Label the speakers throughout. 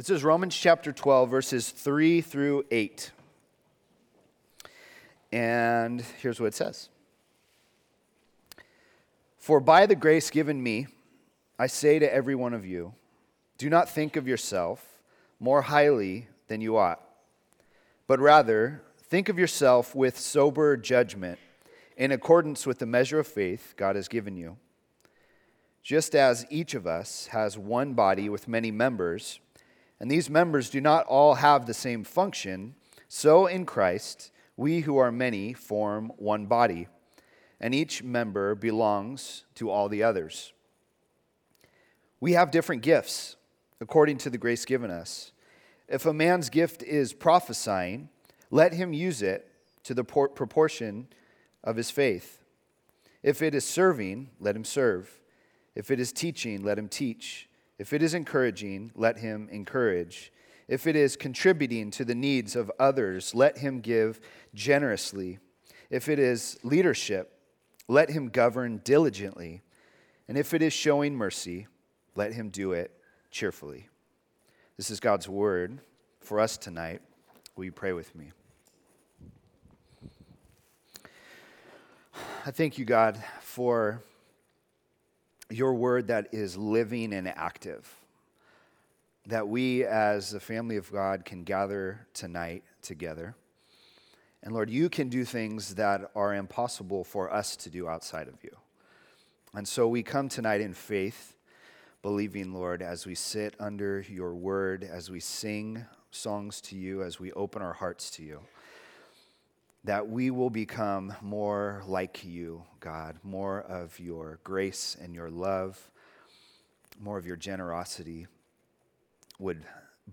Speaker 1: This is Romans chapter 12, verses 3 through 8. And here's what it says For by the grace given me, I say to every one of you, do not think of yourself more highly than you ought, but rather think of yourself with sober judgment in accordance with the measure of faith God has given you. Just as each of us has one body with many members, and these members do not all have the same function, so in Christ, we who are many form one body, and each member belongs to all the others. We have different gifts according to the grace given us. If a man's gift is prophesying, let him use it to the proportion of his faith. If it is serving, let him serve. If it is teaching, let him teach. If it is encouraging, let him encourage. If it is contributing to the needs of others, let him give generously. If it is leadership, let him govern diligently. And if it is showing mercy, let him do it cheerfully. This is God's word for us tonight. Will you pray with me? I thank you, God, for your word that is living and active. That we, as the family of God, can gather tonight together. And Lord, you can do things that are impossible for us to do outside of you. And so we come tonight in faith, believing, Lord, as we sit under your word, as we sing songs to you, as we open our hearts to you, that we will become more like you, God, more of your grace and your love, more of your generosity would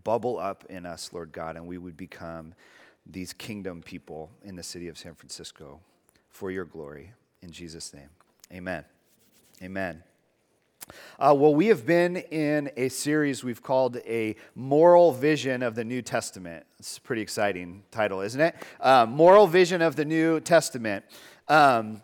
Speaker 1: bubble up in us, Lord God, and we would become these kingdom people in the city of San Francisco for your glory. In Jesus' name, amen. Amen. Uh, well, we have been in a series we've called A Moral Vision of the New Testament. It's a pretty exciting title, isn't it? Uh, Moral Vision of the New Testament. Um,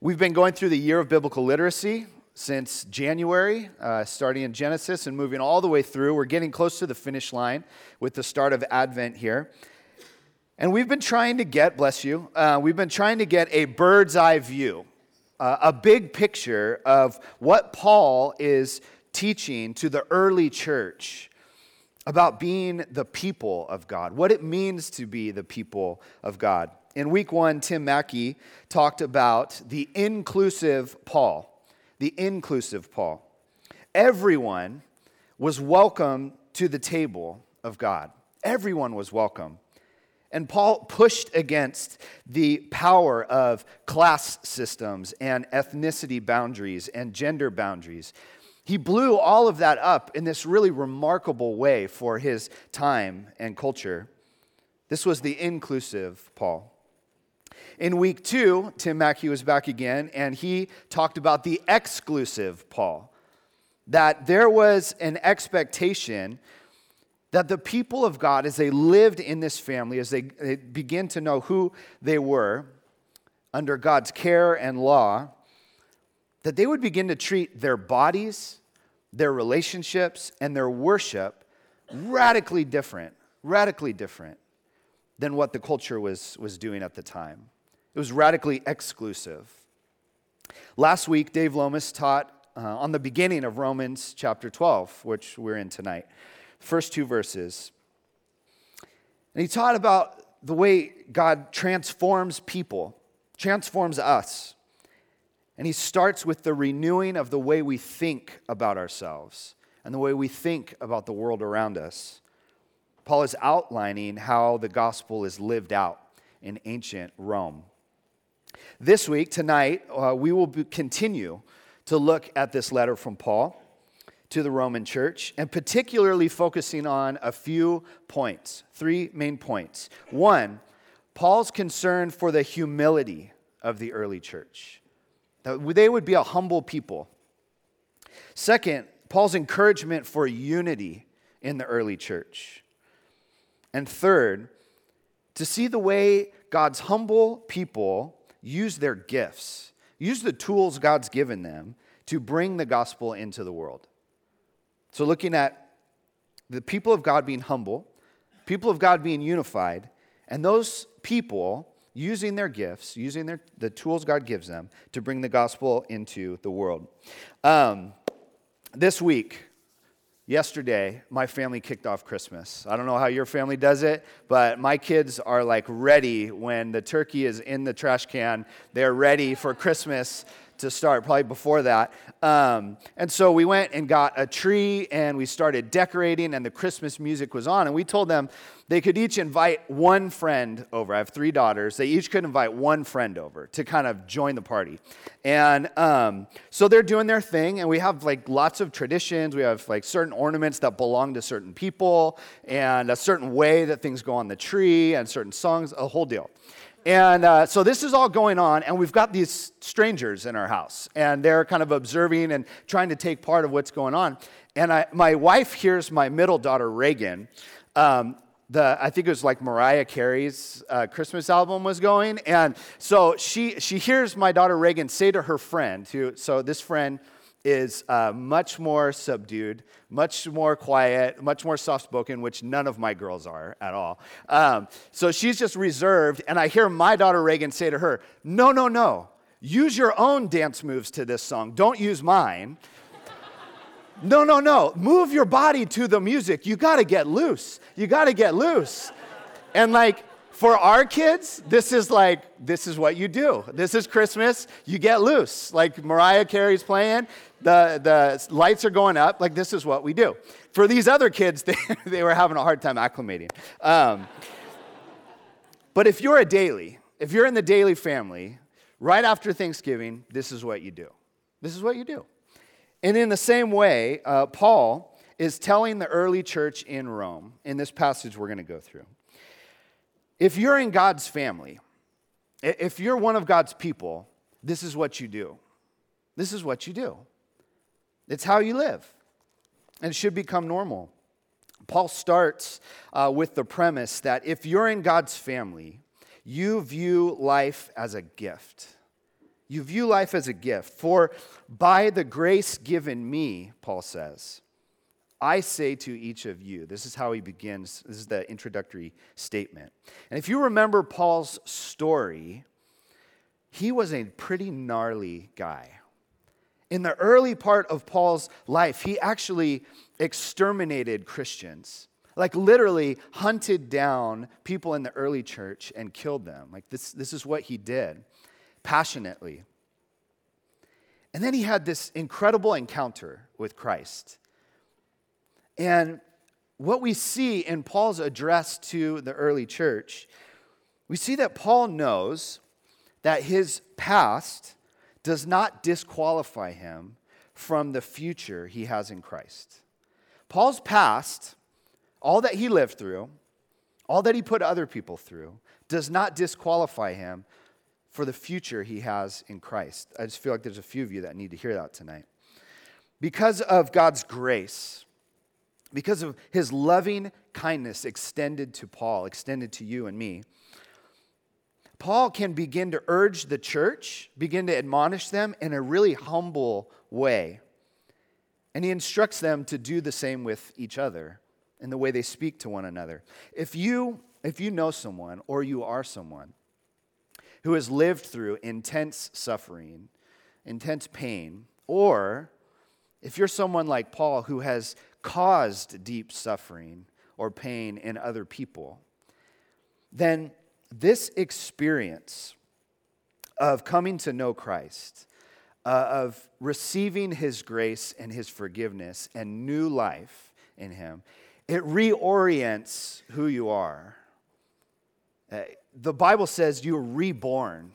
Speaker 1: we've been going through the year of biblical literacy since January, uh, starting in Genesis and moving all the way through. We're getting close to the finish line with the start of Advent here. And we've been trying to get, bless you, uh, we've been trying to get a bird's eye view uh, a big picture of what Paul is teaching to the early church about being the people of God, what it means to be the people of God. In week one, Tim Mackie talked about the inclusive Paul. The inclusive Paul. Everyone was welcome to the table of God. Everyone was welcome. And Paul pushed against the power of class systems and ethnicity boundaries and gender boundaries. He blew all of that up in this really remarkable way for his time and culture. This was the inclusive Paul. In week two, Tim Mackie was back again, and he talked about the exclusive Paul. That there was an expectation that the people of God, as they lived in this family, as they, they begin to know who they were under God's care and law, that they would begin to treat their bodies, their relationships, and their worship radically different, radically different than what the culture was, was doing at the time. It was radically exclusive. Last week, Dave Lomas taught uh, on the beginning of Romans chapter 12, which we're in tonight first two verses. And he taught about the way God transforms people, transforms us. And he starts with the renewing of the way we think about ourselves and the way we think about the world around us. Paul is outlining how the gospel is lived out in ancient Rome. This week, tonight, uh, we will continue to look at this letter from Paul to the Roman church, and particularly focusing on a few points, three main points. One, Paul's concern for the humility of the early church, that they would be a humble people. Second, Paul's encouragement for unity in the early church. And third, to see the way God's humble people use their gifts, use the tools God's given them to bring the gospel into the world. So, looking at the people of God being humble, people of God being unified, and those people using their gifts, using their, the tools God gives them to bring the gospel into the world. Um, this week, yesterday, my family kicked off Christmas. I don't know how your family does it, but my kids are like ready when the turkey is in the trash can. They're ready for Christmas to start, probably before that. Um, and so we went and got a tree and we started decorating, and the Christmas music was on. And we told them they could each invite one friend over. I have three daughters. They each could invite one friend over to kind of join the party. And um, so they're doing their thing, and we have like lots of traditions. We have like certain ornaments that belong to certain people, and a certain way that things go on the tree, and certain songs, a whole deal. And uh, so this is all going on, and we've got these strangers in our house, and they're kind of observing and trying to take part of what's going on. And I, my wife hears my middle daughter, Reagan. Um, the, I think it was like Mariah Carey's uh, Christmas album was going. And so she, she hears my daughter Reagan say to her friend, who, so this friend is uh, much more subdued, much more quiet, much more soft spoken, which none of my girls are at all. Um, so she's just reserved. And I hear my daughter Reagan say to her, No, no, no. Use your own dance moves to this song. Don't use mine. no, no, no. Move your body to the music. You got to get loose. You got to get loose. And like, for our kids, this is like, this is what you do. This is Christmas. You get loose. Like Mariah Carey's playing, the, the lights are going up. Like, this is what we do. For these other kids, they, they were having a hard time acclimating. Um, but if you're a daily, if you're in the daily family, right after Thanksgiving, this is what you do. This is what you do. And in the same way, uh, Paul is telling the early church in Rome, in this passage we're going to go through, if you're in God's family, if you're one of God's people, this is what you do. This is what you do. It's how you live, and it should become normal. Paul starts uh, with the premise that if you're in God's family, you view life as a gift. You view life as a gift. For by the grace given me, Paul says, I say to each of you, this is how he begins, this is the introductory statement. And if you remember Paul's story, he was a pretty gnarly guy. In the early part of Paul's life, he actually exterminated Christians, like literally hunted down people in the early church and killed them. Like this, this is what he did passionately. And then he had this incredible encounter with Christ. And what we see in Paul's address to the early church, we see that Paul knows that his past does not disqualify him from the future he has in Christ. Paul's past, all that he lived through, all that he put other people through, does not disqualify him for the future he has in Christ. I just feel like there's a few of you that need to hear that tonight. Because of God's grace, because of his loving kindness extended to Paul, extended to you and me, Paul can begin to urge the church, begin to admonish them in a really humble way. And he instructs them to do the same with each other in the way they speak to one another. If you, if you know someone or you are someone who has lived through intense suffering, intense pain, or if you're someone like Paul who has caused deep suffering or pain in other people, then this experience of coming to know Christ, uh, of receiving his grace and his forgiveness and new life in him, it reorients who you are. Uh, the Bible says you're reborn,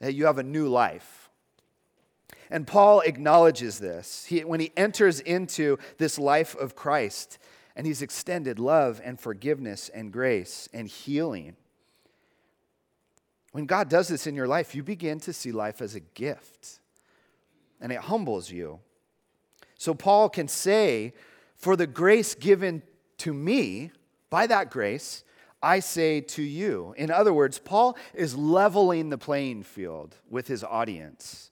Speaker 1: that you have a new life. And Paul acknowledges this. He, when he enters into this life of Christ, and he's extended love and forgiveness and grace and healing. When God does this in your life, you begin to see life as a gift, and it humbles you. So Paul can say, For the grace given to me, by that grace, I say to you. In other words, Paul is leveling the playing field with his audience.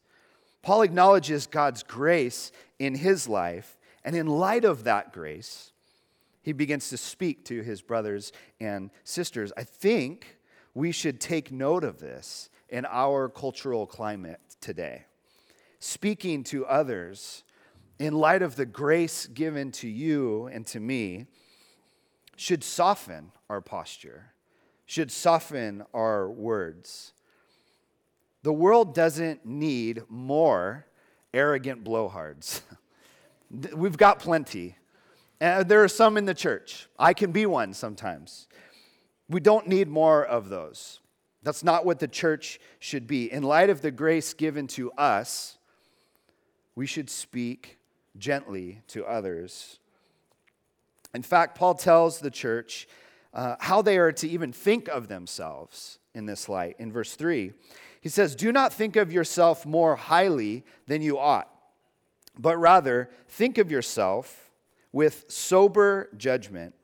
Speaker 1: Paul acknowledges God's grace in his life, and in light of that grace, he begins to speak to his brothers and sisters. I think we should take note of this in our cultural climate today. Speaking to others in light of the grace given to you and to me should soften our posture, should soften our words. The world doesn't need more arrogant blowhards. We've got plenty. And there are some in the church. I can be one sometimes. We don't need more of those. That's not what the church should be. In light of the grace given to us, we should speak gently to others. In fact, Paul tells the church uh, how they are to even think of themselves in this light. In verse 3, he says, Do not think of yourself more highly than you ought, but rather think of yourself with sober judgment.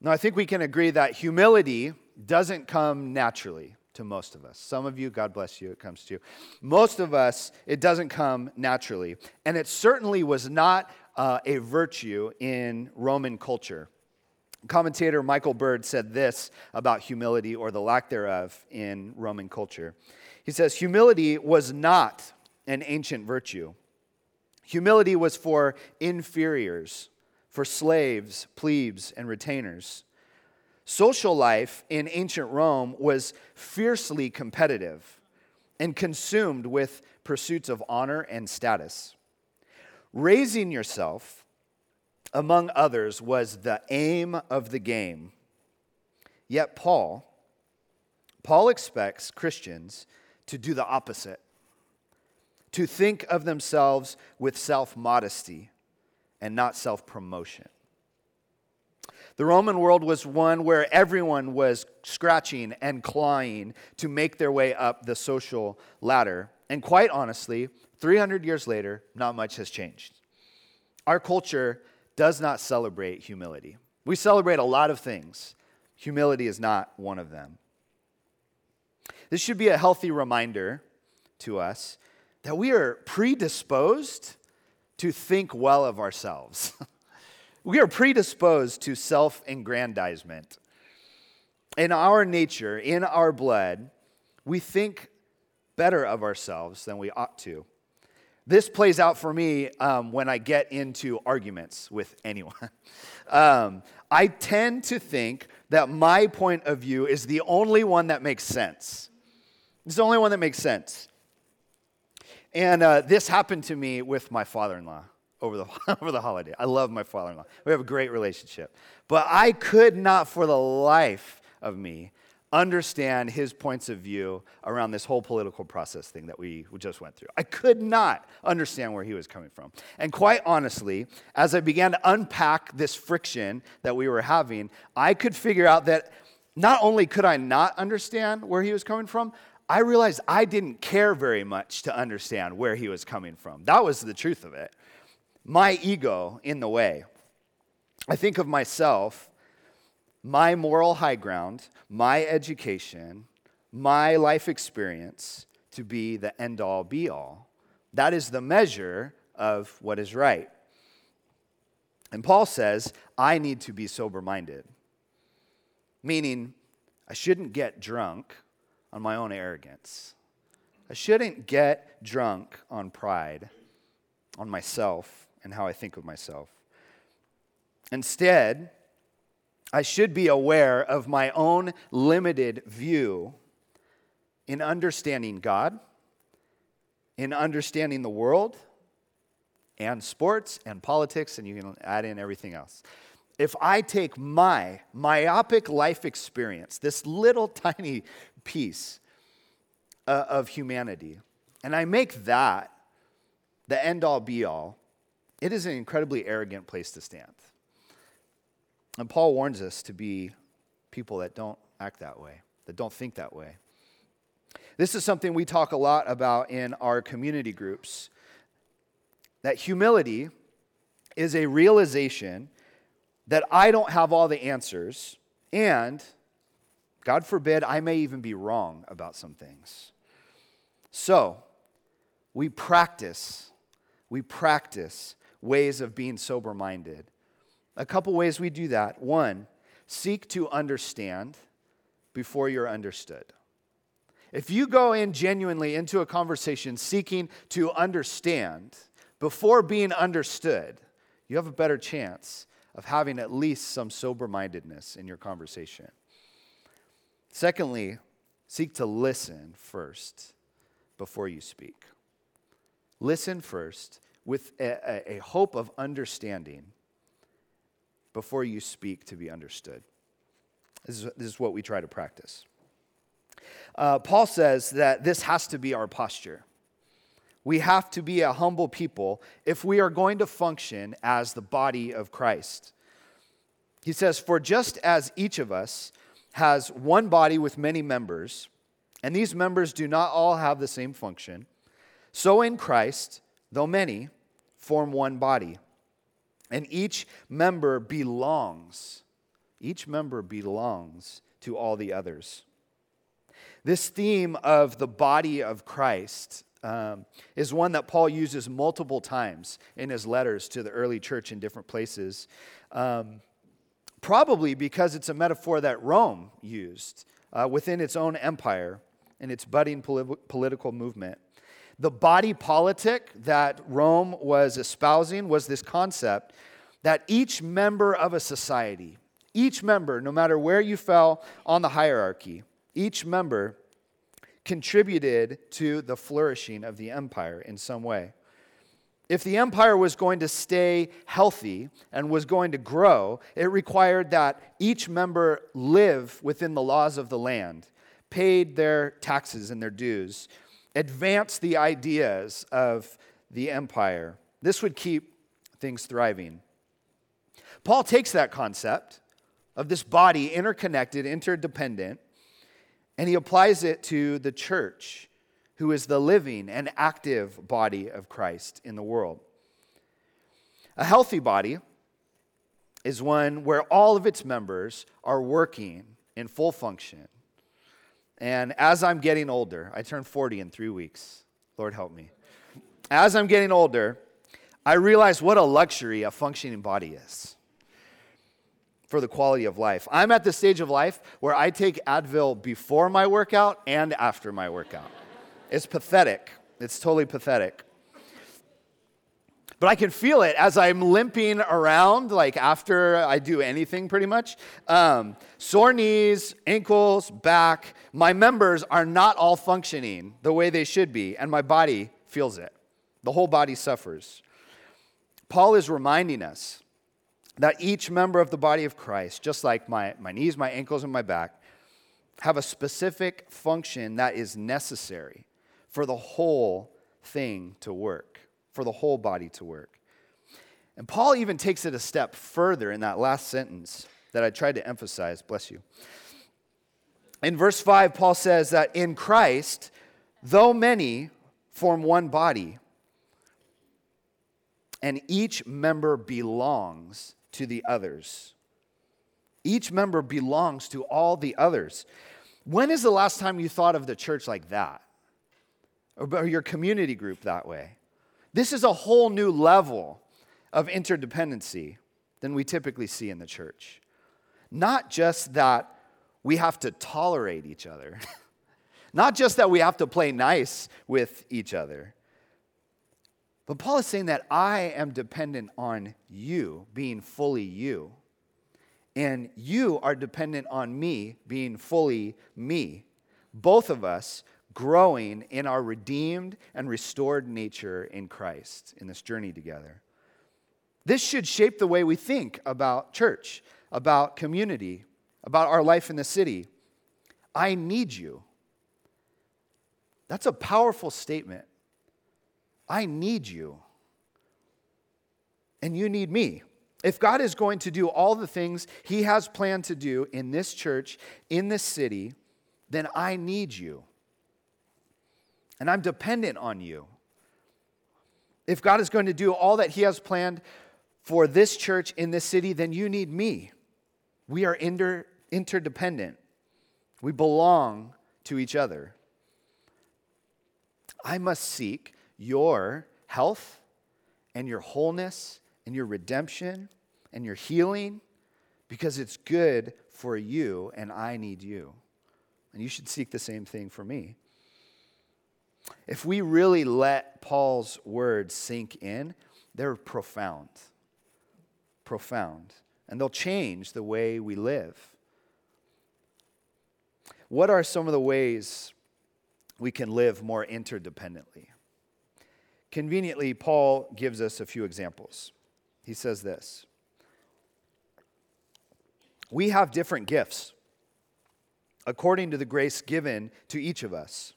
Speaker 1: Now, I think we can agree that humility doesn't come naturally to most of us. Some of you, God bless you, it comes to you. Most of us, it doesn't come naturally. And it certainly was not uh, a virtue in Roman culture. Commentator Michael Bird said this about humility or the lack thereof in Roman culture. He says, Humility was not an ancient virtue. Humility was for inferiors, for slaves, plebes, and retainers. Social life in ancient Rome was fiercely competitive and consumed with pursuits of honor and status. Raising yourself among others was the aim of the game. Yet Paul Paul expects Christians to do the opposite to think of themselves with self modesty and not self promotion. The Roman world was one where everyone was scratching and clawing to make their way up the social ladder. And quite honestly, 300 years later, not much has changed. Our culture does not celebrate humility. We celebrate a lot of things, humility is not one of them. This should be a healthy reminder to us that we are predisposed to think well of ourselves. we are predisposed to self aggrandizement. In our nature, in our blood, we think better of ourselves than we ought to. This plays out for me um, when I get into arguments with anyone. um, I tend to think that my point of view is the only one that makes sense. It's the only one that makes sense. And uh, this happened to me with my father in law over the, over the holiday. I love my father in law. We have a great relationship. But I could not, for the life of me, understand his points of view around this whole political process thing that we just went through. I could not understand where he was coming from. And quite honestly, as I began to unpack this friction that we were having, I could figure out that not only could I not understand where he was coming from, I realized I didn't care very much to understand where he was coming from. That was the truth of it. My ego in the way. I think of myself, my moral high ground, my education, my life experience to be the end all be all. That is the measure of what is right. And Paul says, I need to be sober minded, meaning I shouldn't get drunk on my own arrogance. I shouldn't get drunk on pride, on myself, and how I think of myself. Instead, I should be aware of my own limited view in understanding God, in understanding the world, and sports and politics, and you can add in everything else. If I take my myopic life experience, this little tiny piece uh, of humanity, and I make that the end all be all, it is an incredibly arrogant place to stand. And Paul warns us to be people that don't act that way, that don't think that way. This is something we talk a lot about in our community groups that humility is a realization that I don't have all the answers and God forbid, I may even be wrong about some things. So, we practice we practice ways of being sober minded. A couple ways we do that. One, seek to understand before you're understood. If you go in genuinely into a conversation seeking to understand before being understood, you have a better chance of having at least some sober mindedness in your conversation. Secondly, seek to listen first before you speak. Listen first with a, a, hope of understanding before you speak to be understood. This is, this is what we try to practice. Uh, Paul says that this has to be our posture. We have to be a humble people if we are going to function as the body of Christ. He says, For just as each of us has one body with many members, and these members do not all have the same function, so in Christ, though many, form one body. And each member belongs, each member belongs to all the others. This theme of the body of Christ um, is one that Paul uses multiple times in his letters to the early church in different places. Um, probably because it's a metaphor that Rome used uh, within its own empire and its budding political movement. The body politic that Rome was espousing was this concept that each member of a society, each member, no matter where you fell on the hierarchy, each member contributed to the flourishing of the empire in some way. If the empire was going to stay healthy and was going to grow, it required that each member live within the laws of the land, paid their taxes and their dues, advance the ideas of the empire. This would keep things thriving. Paul takes that concept of this body interconnected, interdependent, and he applies it to the church, who is the living and active body of Christ in the world. A healthy body is one where all of its members are working in full function and as I'm getting older, I turn 40 in three weeks. Lord help me. As I'm getting older, I realize what a luxury a functioning body is for the quality of life. I'm at the stage of life where I take Advil before my workout and after my workout. It's pathetic. It's totally pathetic but I can feel it as I'm limping around, like after I do anything pretty much. Um, sore knees, ankles, back. My members are not all functioning the way they should be, and my body feels it. The whole body suffers. Paul is reminding us that each member of the body of Christ, just like my, my knees, my ankles, and my back, have a specific function that is necessary for the whole thing to work for the whole body to work. And Paul even takes it a step further in that last sentence that I tried to emphasize. Bless you. In verse 5, Paul says that in Christ, though many form one body, and each member belongs to the others. Each member belongs to all the others. When is the last time you thought of the church like that? Or your community group that way? This is a whole new level of interdependency than we typically see in the church. Not just that we have to tolerate each other, not just that we have to play nice with each other. But Paul is saying that I am dependent on you being fully you. And you are dependent on me being fully me. Both of us growing in our redeemed and restored nature in Christ in this journey together. This should shape the way we think about church, about community, about our life in the city. I need you. That's a powerful statement. I need you. And you need me. If God is going to do all the things He has planned to do in this church, in this city, then I need you and I'm dependent on you. If God is going to do all that He has planned for this church in this city, then you need me. We are inter- interdependent, we belong to each other. I must seek your health, and your wholeness and your redemption and your healing because it's good for you and I need you. And you should seek the same thing for me. If we really let Paul's words sink in, they're profound. Profound. And they'll change the way we live. What are some of the ways we can live more interdependently? Conveniently, Paul gives us a few examples. He says this We have different gifts according to the grace given to each of us.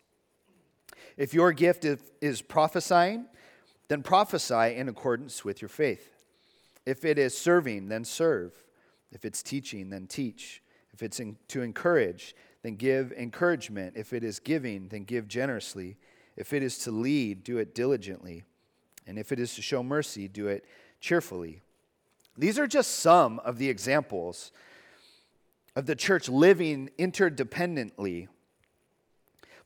Speaker 1: If your gift is prophesying, then prophesy in accordance with your faith. If it is serving, then serve. If it's teaching, then teach. If it's in, to encourage, then give encouragement. If it is giving, then give generously. If it is to lead, do it diligently. And if it is to show mercy, do it cheerfully. These are just some of the examples of the church living interdependently.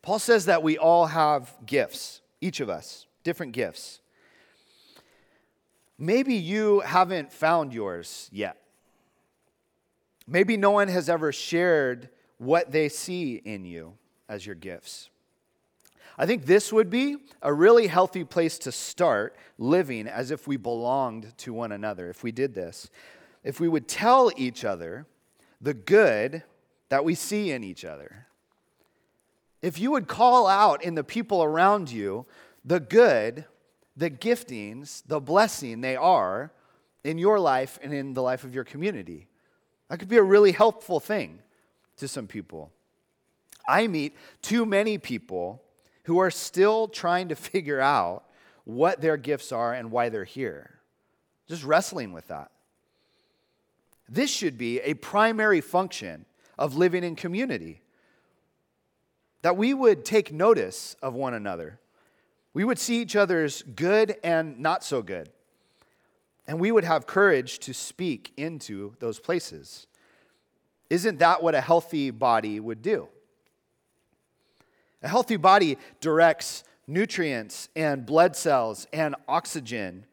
Speaker 1: Paul says that we all have gifts, each of us, different gifts. Maybe you haven't found yours yet. Maybe no one has ever shared what they see in you as your gifts. I think this would be a really healthy place to start living as if we belonged to one another, if we did this. If we would tell each other the good that we see in each other. If you would call out in the people around you the good, the giftings, the blessing they are in your life and in the life of your community. That could be a really helpful thing to some people. I meet too many people who are still trying to figure out what their gifts are and why they're here. Just wrestling with that. This should be a primary function of living in community. That we would take notice of one another. We would see each other's good and not so good. And we would have courage to speak into those places. Isn't that what a healthy body would do? A healthy body directs nutrients and blood cells and oxygen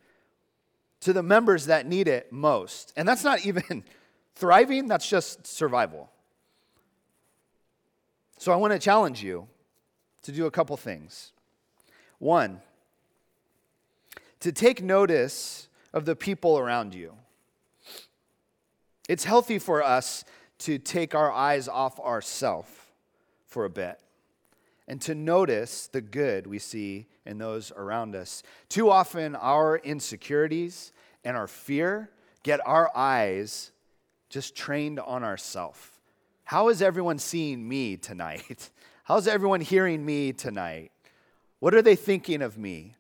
Speaker 1: to the members that need it most. And that's not even thriving, that's just survival. So I want to challenge you to do a couple things. One, to take notice of the people around you. It's healthy for us to take our eyes off ourselves for a bit and to notice the good we see in those around us. Too often, our insecurities and our fear get our eyes just trained on ourself. How is everyone seeing me tonight? How's everyone hearing me tonight? What are they thinking of me?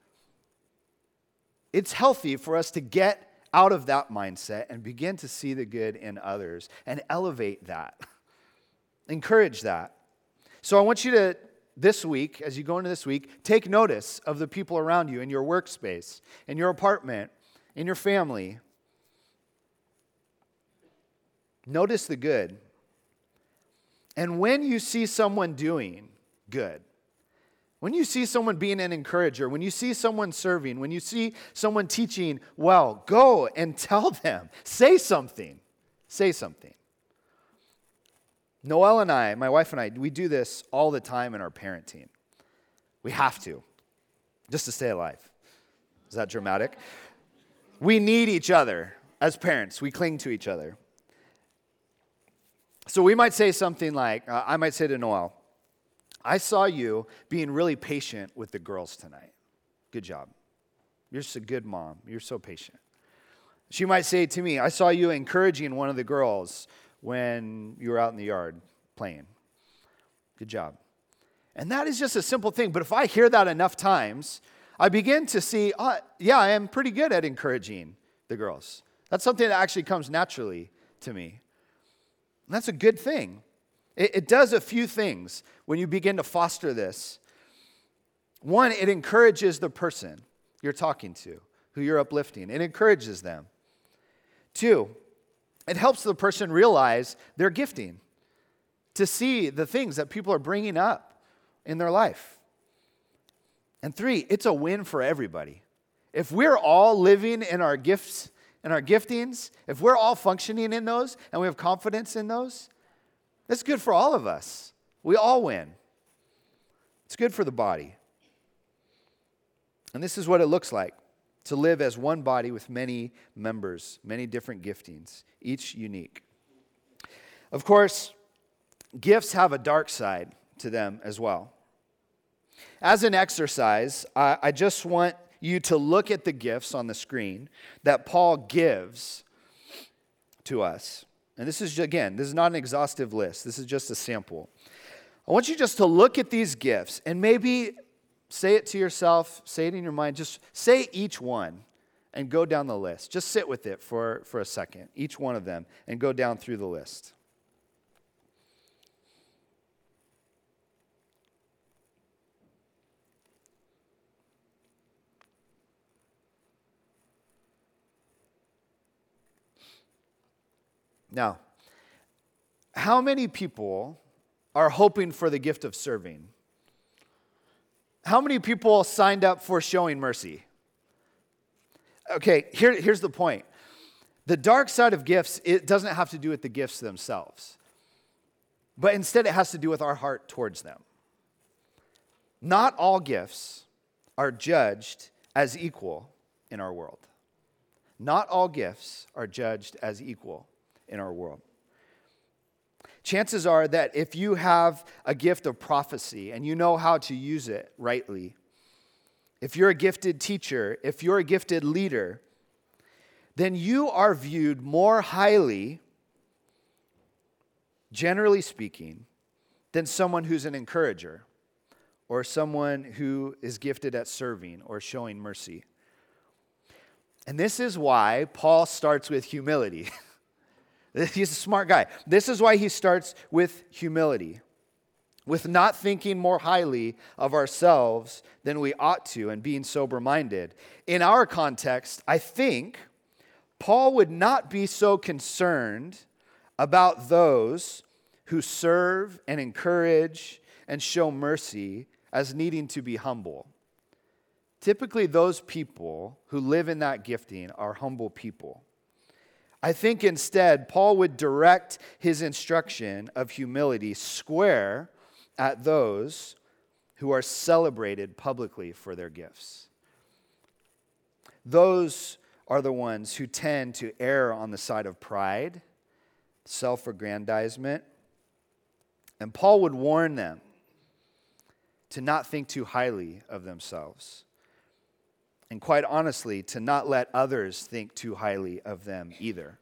Speaker 1: It's healthy for us to get out of that mindset and begin to see the good in others and elevate that. Encourage that. So I want you to this week, as you go into this week, take notice of the people around you in your workspace, in your apartment, in your family. Notice the good. And when you see someone doing good, when you see someone being an encourager, when you see someone serving, when you see someone teaching well, go and tell them. Say something. Say something. Noelle and I, my wife and I, we do this all the time in our parenting. We have to, just to stay alive. Is that dramatic? We need each other as parents, we cling to each other. So we might say something like, uh, I might say to Noelle, I saw you being really patient with the girls tonight. Good job. You're a good mom. You're so patient. She might say to me, I saw you encouraging one of the girls when you were out in the yard playing. Good job. And that is just a simple thing. But if I hear that enough times, I begin to see, uh, yeah, I am pretty good at encouraging the girls. That's something that actually comes naturally to me. And that's a good thing. It, it does a few things when you begin to foster this. One, it encourages the person you're talking to, who you're uplifting, it encourages them. Two, it helps the person realize their gifting, to see the things that people are bringing up in their life. And three, it's a win for everybody. if we're all living in our gifts and our giftings, if we're all functioning in those and we have confidence in those, that's good for all of us. We all win. It's good for the body. And this is what it looks like to live as one body with many members, many different giftings, each unique. Of course, gifts have a dark side to them as well. As an exercise, I, I just want you to look at the gifts on the screen that Paul gives to us. And this is, again, this is not an exhaustive list, this is just a sample. I want you just to look at these gifts and maybe say it to yourself, say it in your mind, just say each one and go down the list. Just sit with it for, for a second, each one of them, and go down through the list. Now, how many people are hoping for the gift of serving? How many people signed up for showing mercy? Okay, here, here's the point. The dark side of gifts, it doesn't have to do with the gifts themselves, but instead it has to do with our heart towards them. Not all gifts are judged as equal in our world. Not all gifts are judged as equal in our world. Chances are that if you have a gift of prophecy and you know how to use it rightly, if you're a gifted teacher, if you're a gifted leader, then you are viewed more highly, generally speaking, than someone who's an encourager or someone who is gifted at serving or showing mercy. And this is why Paul starts with humility. He's a smart guy. This is why he starts with humility, with not thinking more highly of ourselves than we ought to and being sober minded. In our context, I think Paul would not be so concerned about those who serve and encourage and show mercy as needing to be humble. Typically, those people who live in that gifting are humble people. I think instead, Paul would direct his instruction of humility square at those who are celebrated publicly for their gifts. Those are the ones who tend to err on the side of pride, self aggrandizement. And Paul would warn them to not think too highly of themselves and quite honestly, to not let others think too highly of them either.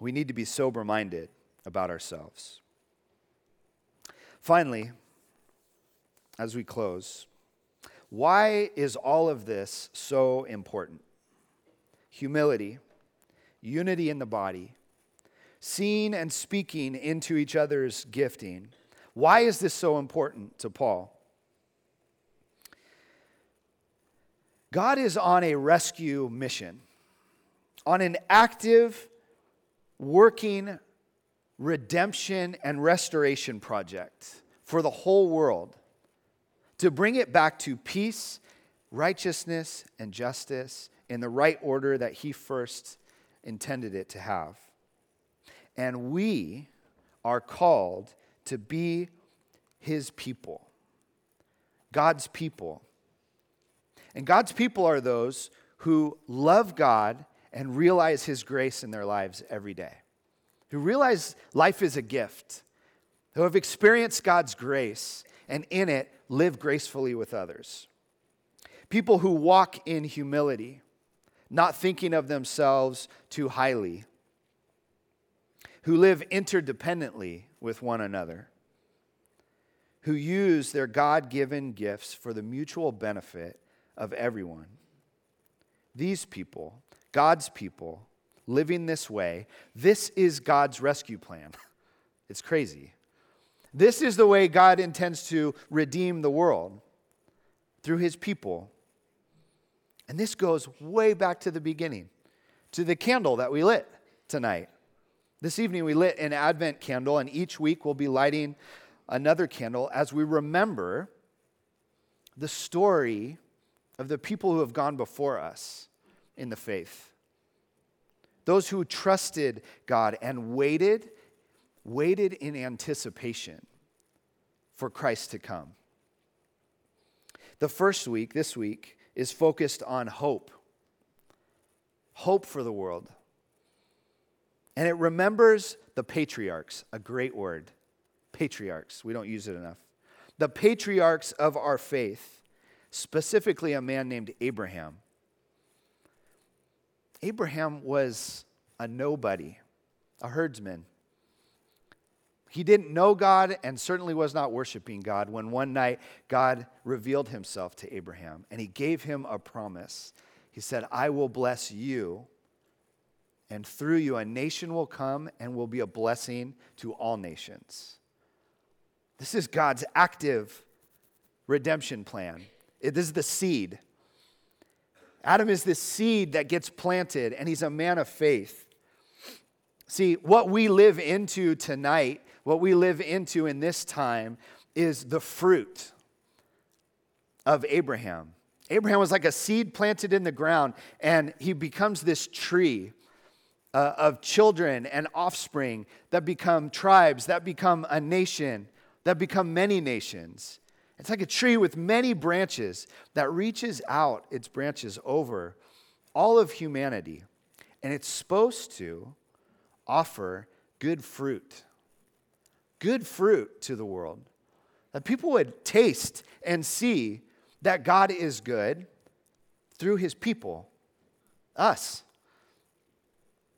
Speaker 1: We need to be sober minded about ourselves. Finally, as we close, why is all of this so important? Humility, unity in the body, seeing and speaking into each other's gifting. Why is this so important to Paul? God is on a rescue mission, on an active, working redemption and restoration project for the whole world to bring it back to peace, righteousness, and justice in the right order that He first intended it to have. And we are called to be His people, God's people and God's people are those who love God and realize His grace in their lives every day, who realize life is a gift, who have experienced God's grace and in it live gracefully with others. People who walk in humility, not thinking of themselves too highly, who live interdependently with one another, who use their God given gifts for the mutual benefit of everyone. These people, God's people, living this way, this is God's rescue plan. It's crazy. This is the way God intends to redeem the world through his people. And this goes way back to the beginning, to the candle that we lit tonight. This evening, we lit an Advent candle, and each week we'll be lighting another candle as we remember the story of the people who have gone before us in the faith. Those who trusted God and waited, waited in anticipation for Christ to come. The first week, this week, is focused on hope. Hope for the world. And it remembers the patriarchs, a great word. Patriarchs, we don't use it enough. The patriarchs of our faith, specifically a man named Abraham. Abraham was a nobody, a herdsman. He didn't know God and certainly was not worshiping God when one night God revealed himself to Abraham and he gave him a promise. He said, I will bless you, and through you a nation will come and will be a blessing to all nations. This is God's active redemption plan. This is the seed. Adam is this seed that gets planted, and he's a man of faith. See, what we live into tonight what we live into in this time is the fruit of Abraham. Abraham was like a seed planted in the ground, and he becomes this tree uh, of children and offspring that become tribes, that become a nation, that become many nations. It's like a tree with many branches that reaches out its branches over all of humanity. And it's supposed to offer good fruit good fruit to the world. That people would taste and see that God is good through his people, us.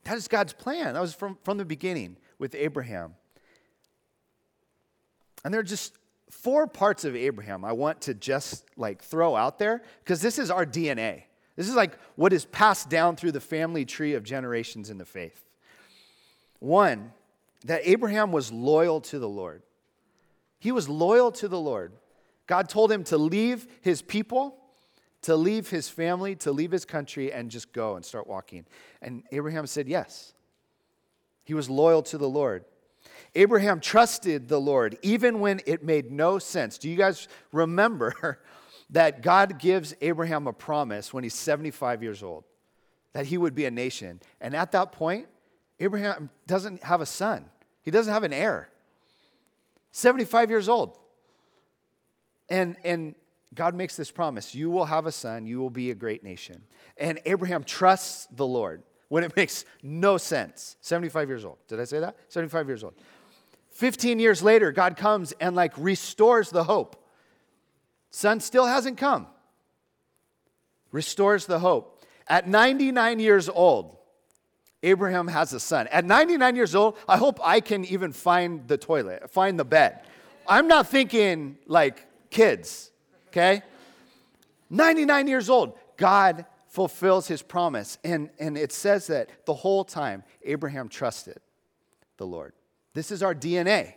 Speaker 1: That is God's plan. That was from, from the beginning with Abraham. And there are just four parts of Abraham I want to just like throw out there because this is our DNA. This is like what is passed down through the family tree of generations in the faith. One, that Abraham was loyal to the Lord. He was loyal to the Lord. God told him to leave his people, to leave his family, to leave his country, and just go and start walking. And Abraham said yes. He was loyal to the Lord. Abraham trusted the Lord even when it made no sense. Do you guys remember that God gives Abraham a promise when he's 75 years old that he would be a nation? And at that point, Abraham doesn't have a son, he doesn't have an heir. 75 years old. And, and God makes this promise you will have a son, you will be a great nation. And Abraham trusts the Lord when it makes no sense. 75 years old. Did I say that? 75 years old. 15 years later, God comes and like restores the hope. Son still hasn't come. Restores the hope. At 99 years old, Abraham has a son. At 99 years old, I hope I can even find the toilet, find the bed. I'm not thinking like kids, okay? 99 years old, God fulfills his promise. And, and it says that the whole time, Abraham trusted the Lord. This is our DNA.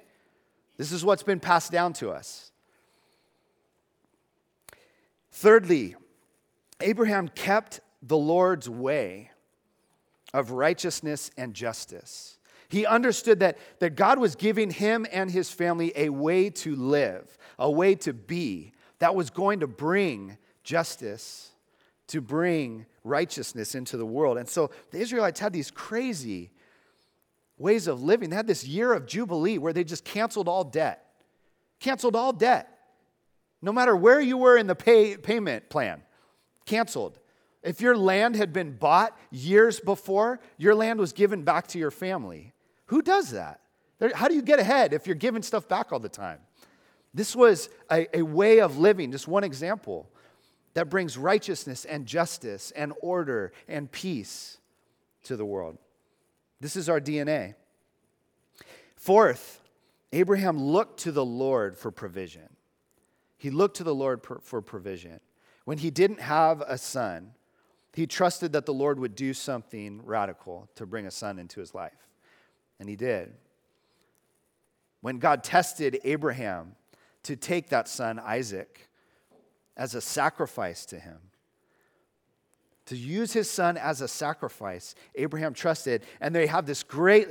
Speaker 1: This is what's been passed down to us. Thirdly, Abraham kept the Lord's way of righteousness and justice. He understood that, that God was giving him and his family a way to live, a way to be that was going to bring justice, to bring righteousness into the world. And so the Israelites had these crazy ways of living. They had this year of Jubilee where they just canceled all debt, canceled all debt. No matter where you were in the pay, payment plan, canceled. If your land had been bought years before, your land was given back to your family. Who does that? How do you get ahead if you're giving stuff back all the time? This was a, a way of living, just one example, that brings righteousness and justice and order and peace to the world. This is our DNA. Fourth, Abraham looked to the Lord for provision. He looked to the Lord for provision. When he didn't have a son, he trusted that the Lord would do something radical to bring a son into his life. And he did. When God tested Abraham to take that son, Isaac, as a sacrifice to him, to use his son as a sacrifice, Abraham trusted. And they have this great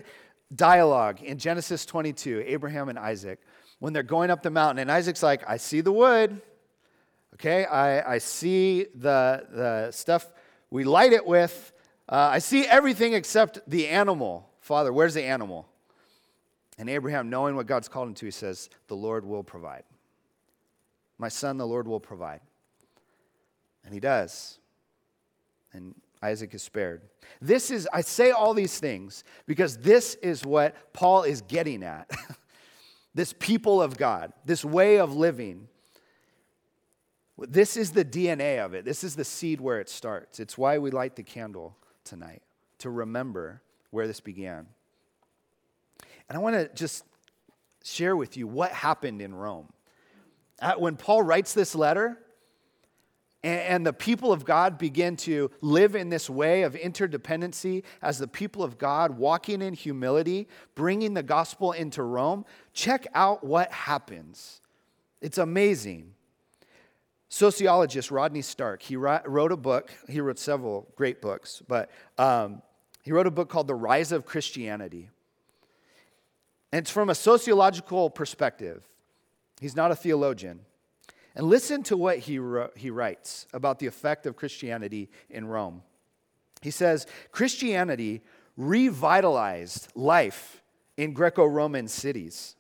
Speaker 1: dialogue in Genesis 22, Abraham and Isaac, when they're going up the mountain. And Isaac's like, I see the wood. Okay, I, I see the, the stuff we light it with. Uh, I see everything except the animal. Father, where's the animal? And Abraham, knowing what God's called him to, he says, The Lord will provide. My son, the Lord will provide. And he does. And Isaac is spared. This is, I say all these things because this is what Paul is getting at. this people of God, this way of living. This is the DNA of it. This is the seed where it starts. It's why we light the candle tonight, to remember where this began. And I want to just share with you what happened in Rome. When Paul writes this letter, and, the people of God begin to live in this way of interdependency as the people of God, walking in humility, bringing the gospel into Rome. Check out what happens. It's amazing. Sociologist Rodney Stark, he wrote a book, he wrote several great books, but um, he wrote a book called The Rise of Christianity. And it's from a sociological perspective. He's not a theologian. And listen to what he, he writes about the effect of Christianity in Rome. He says Christianity revitalized life in Greco Roman cities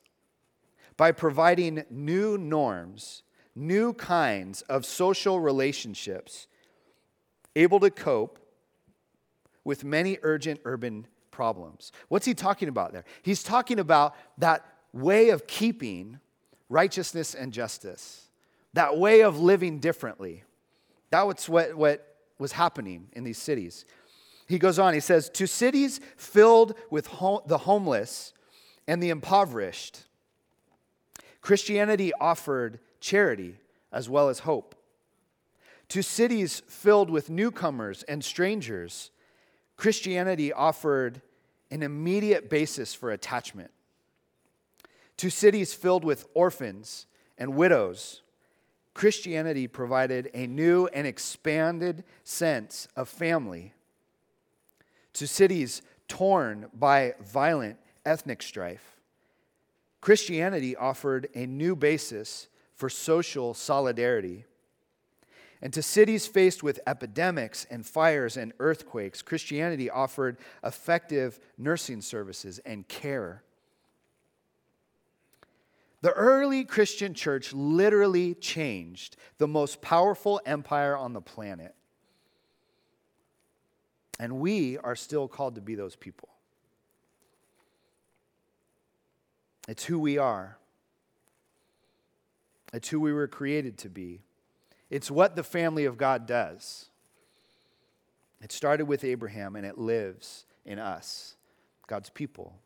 Speaker 1: by providing new norms, new kinds of social relationships, able to cope with many urgent urban problems. What's he talking about there? He's talking about that way of keeping righteousness and justice that way of living differently. That was what, what was happening in these cities. He goes on, he says, To cities filled with the homeless and the impoverished, Christianity offered charity as well as hope. To cities filled with newcomers and strangers, Christianity offered an immediate basis for attachment. To cities filled with orphans and widows, Christianity provided a new and expanded sense of family to cities torn by violent ethnic strife. Christianity offered a new basis for social solidarity. And to cities faced with epidemics and fires and earthquakes, Christianity offered effective nursing services and care. The early Christian church literally changed the most powerful empire on the planet. And we are still called to be those people. It's who we are, it's who we were created to be. It's what the family of God does. It started with Abraham and it lives in us, God's people.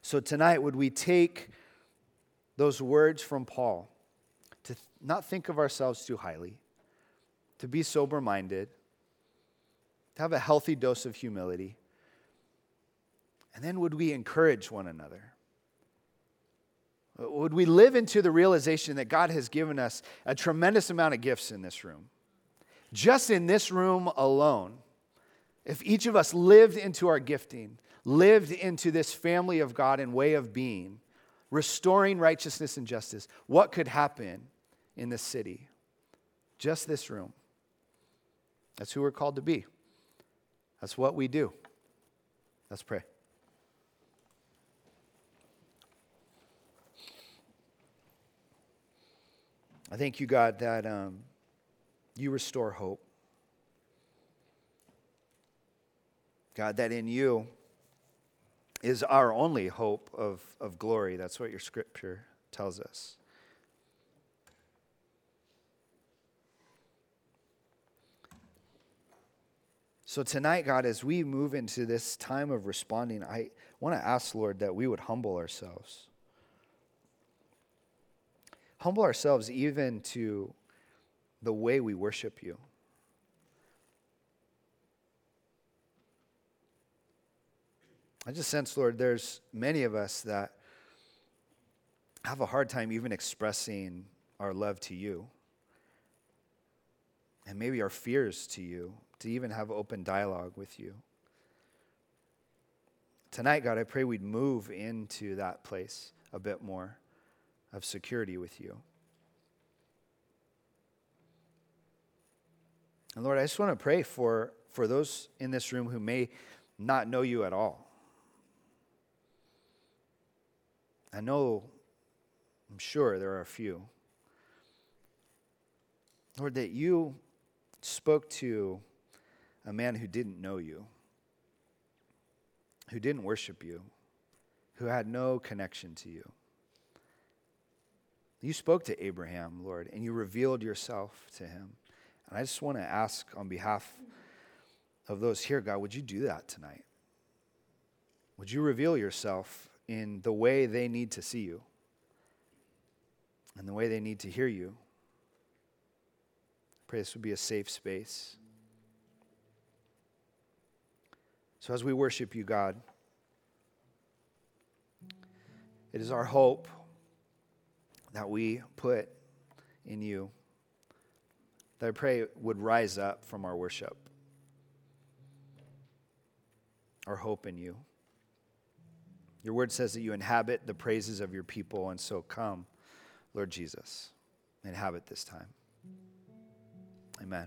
Speaker 1: So tonight, would we take those words from Paul to not think of ourselves too highly, to be sober minded, to have a healthy dose of humility. And then would we encourage one another? Would we live into the realization that God has given us a tremendous amount of gifts in this room? Just in this room alone, if each of us lived into our gifting, lived into this family of God and way of being, restoring righteousness and justice, what could happen in this city? Just this room. That's who we're called to be. That's what we do. Let's pray. I thank you, God, that um, you restore hope. God, that in you, is our only hope of, of glory. That's what your scripture tells us. So, tonight, God, as we move into this time of responding, I want to ask, Lord, that we would humble ourselves. Humble ourselves even to the way we worship you. I just sense, Lord, there's many of us that have a hard time even expressing our love to you and maybe our fears to you to even have open dialogue with you. Tonight, God, I pray we'd move into that place a bit more of security with you. And Lord, I just want to pray for, for those in this room who may not know you at all. I know, I'm sure there are a few. Lord, that you spoke to a man who didn't know you, who didn't worship you, who had no connection to you. You spoke to Abraham, Lord, and you revealed yourself to him. And I just want to ask on behalf of those here, God, would you do that tonight? Would you reveal yourself in the way they need to see you and the way they need to hear you? I pray this would be a safe space. So as we worship you, God, it is our hope that we put in you that I pray would rise up from our worship, our hope in you. Your word says that you inhabit the praises of your people, and so come, Lord Jesus, inhabit this time. Amen.